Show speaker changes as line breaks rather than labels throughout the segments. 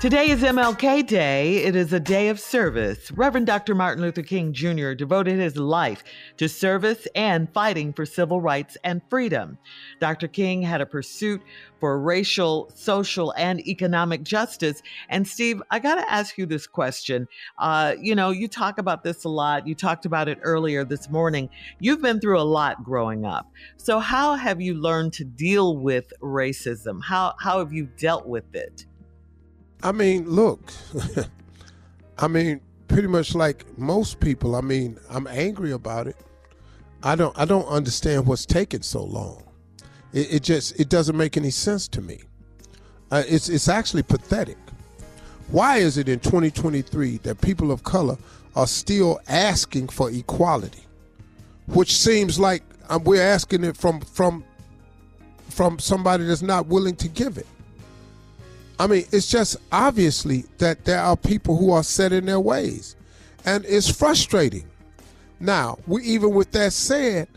Today is MLK Day. It is a day of service. Reverend Dr. Martin Luther King Jr. devoted his life to service and fighting for civil rights and freedom. Dr. King had a pursuit for racial, social, and economic justice. And Steve, I got to ask you this question. Uh, you know, you talk about this a lot. You talked about it earlier this morning. You've been through a lot growing up. So, how have you learned to deal with racism? How, how have you dealt with it?
I mean, look, I mean, pretty much like most people. I mean, I'm angry about it. I don't, I don't understand what's taking so long. It, it just, it doesn't make any sense to me. Uh, it's, it's actually pathetic. Why is it in 2023 that people of color are still asking for equality, which seems like um, we're asking it from from from somebody that's not willing to give it? I mean, it's just obviously that there are people who are set in their ways, and it's frustrating. Now, we, even with that said,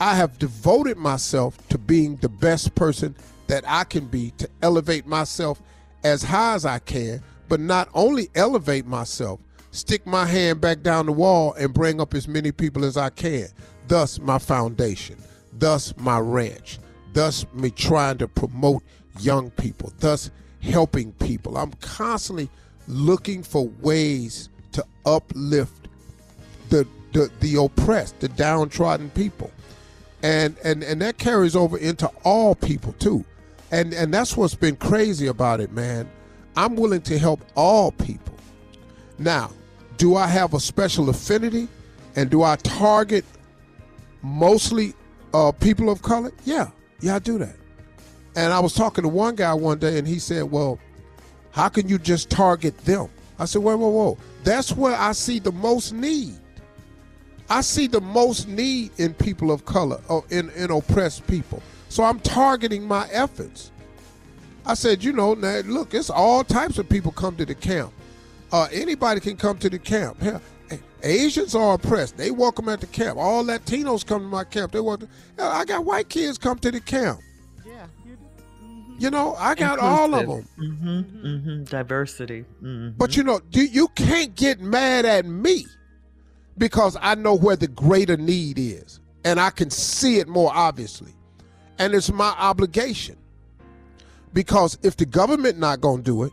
I have devoted myself to being the best person that I can be to elevate myself as high as I can, but not only elevate myself, stick my hand back down the wall and bring up as many people as I can. Thus, my foundation, thus, my ranch, thus, me trying to promote young people, thus, helping people. I'm constantly looking for ways to uplift the the, the oppressed, the downtrodden people. And, and and that carries over into all people too. And and that's what's been crazy about it, man. I'm willing to help all people. Now, do I have a special affinity and do I target mostly uh, people of color? Yeah, yeah, I do that. And I was talking to one guy one day, and he said, "Well, how can you just target them?" I said, "Whoa, whoa, whoa! That's where I see the most need. I see the most need in people of color or in, in oppressed people. So I'm targeting my efforts." I said, "You know, now, look, it's all types of people come to the camp. Uh, anybody can come to the camp. Hell, Asians are oppressed. They welcome at the camp. All Latinos come to my camp. They. Hell, I got white kids come to the camp. You know, I got
Inclusive.
all of them.
Mm-hmm, mm-hmm. Diversity. Mm-hmm.
But you know, you, you can't get mad at me because I know where the greater need is and I can see it more obviously. And it's my obligation. Because if the government not going to do it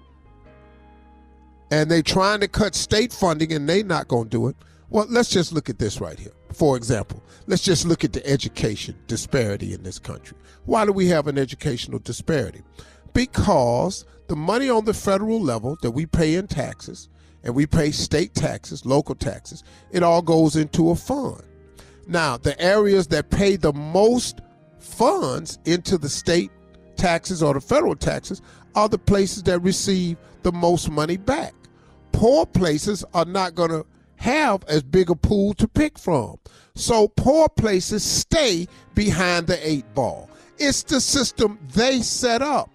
and they trying to cut state funding and they not going to do it, well, let's just look at this right here. For example, let's just look at the education disparity in this country. Why do we have an educational disparity? Because the money on the federal level that we pay in taxes and we pay state taxes, local taxes, it all goes into a fund. Now, the areas that pay the most funds into the state taxes or the federal taxes are the places that receive the most money back. Poor places are not going to have as big a pool to pick from. So poor places stay behind the eight ball. It's the system they set up.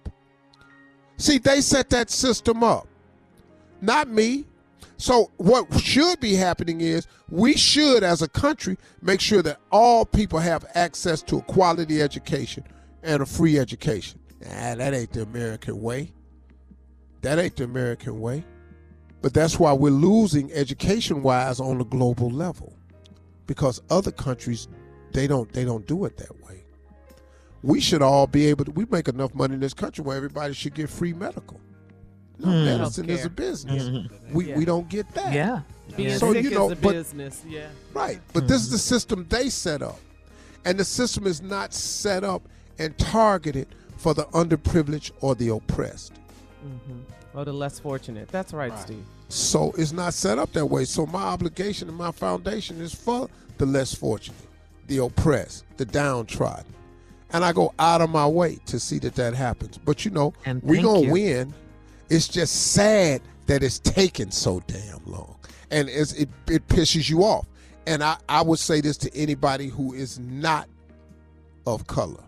See, they set that system up, not me. So what should be happening is we should, as a country, make sure that all people have access to a quality education and a free education. Nah, that ain't the American way. That ain't the American way. But that's why we're losing education wise on a global level. Because other countries they don't they don't do it that way. We should all be able to we make enough money in this country where everybody should get free medical. No,
Hmm.
medicine is a business. We
Yeah.
we don't get that.
Yeah.
Being
So,
sick
you know,
is a
but-
business. Yeah.
Right. But this is the system they set up. And the system is not set up and targeted for the underprivileged or the oppressed.
Or the less fortunate. That's right, Steve.
So it's not set up that way. So my obligation and my foundation is for the less fortunate, the oppressed, the downtrodden. And I go out of my way to see that that happens. But you know, we're going to win. It's just sad that it's taken so damn long. And it's, it, it pisses you off. And I, I would say this to anybody who is not of color.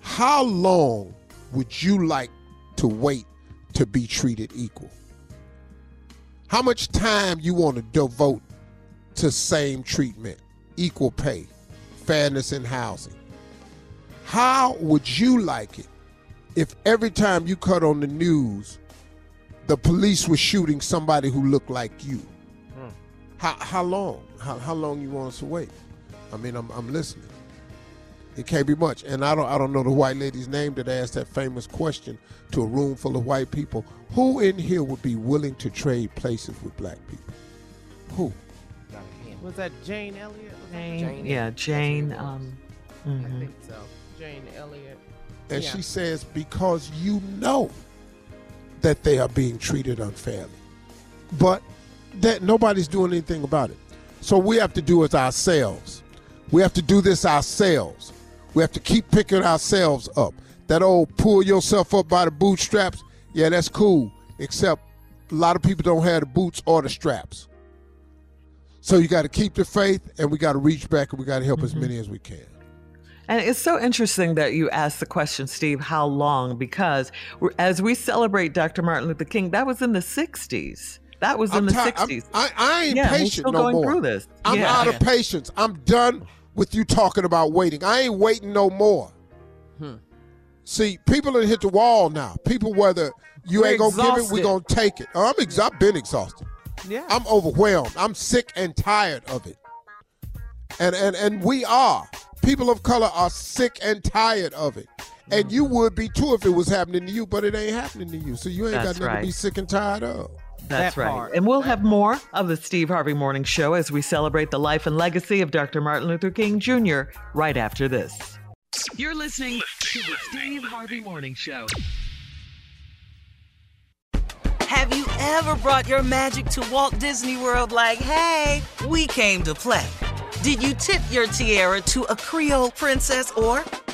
How long would you like to wait to be treated equal? How much time you want to devote to same treatment, equal pay, fairness in housing? How would you like it if every time you cut on the news, the police were shooting somebody who looked like you? Hmm. How, how long? How, how long you want us to wait? I mean, I'm, I'm listening. It can't be much. And I don't I don't know the white lady's name that asked that famous question to a room full of white people. Who in here would be willing to trade places with black people? Who?
Was that Jane Elliott? Was that
Jane, yeah, Jane. Um,
I
mhm.
think so. Jane Elliott.
And
Yeah.
she says, because you know that they are being treated unfairly. But that nobody's doing anything about it. So we have to do it ourselves. We have to do this ourselves. We have to keep picking ourselves up. That old pull yourself up by the bootstraps, yeah, that's cool. Except a lot of people don't have the boots or the straps. So you got to keep the faith and we got to reach back and we got to help as mm-hmm. many as we can.
And it's so interesting that you asked the question, Steve, how long? Because as we celebrate Dr. Martin Luther King, that was in the 60s. That was in
I'm
the
ti- I'm-
60s.
I, I ain't
Yeah, we're
patient
still
no
going
more.
through this.
I'm
Yeah.
out of patience. I'm done with you talking about waiting. I ain't waiting no more. Hmm. See, people have hit the wall now. People, whether you
We're
ain't gonna give it, we
exhausted.
gonna take it. I'm ex- I've been exhausted.
Yeah.
I'm overwhelmed. I'm sick and tired of it. And and and we are. People of color are sick and tired of it. And you would be too if it was happening to you, but it ain't happening to you. So you ain't
That's
got nothing to be sick and tired of.
That's
That
right.
part.
And we'll have more of the Steve Harvey Morning Show as we celebrate the life and legacy of Dr. Martin Luther King Jr. right after this.
You're listening to the Steve Harvey Morning Show.
Have you ever brought your magic to Walt Disney World like, hey, we came to play? Did you tip your tiara to a Creole princess or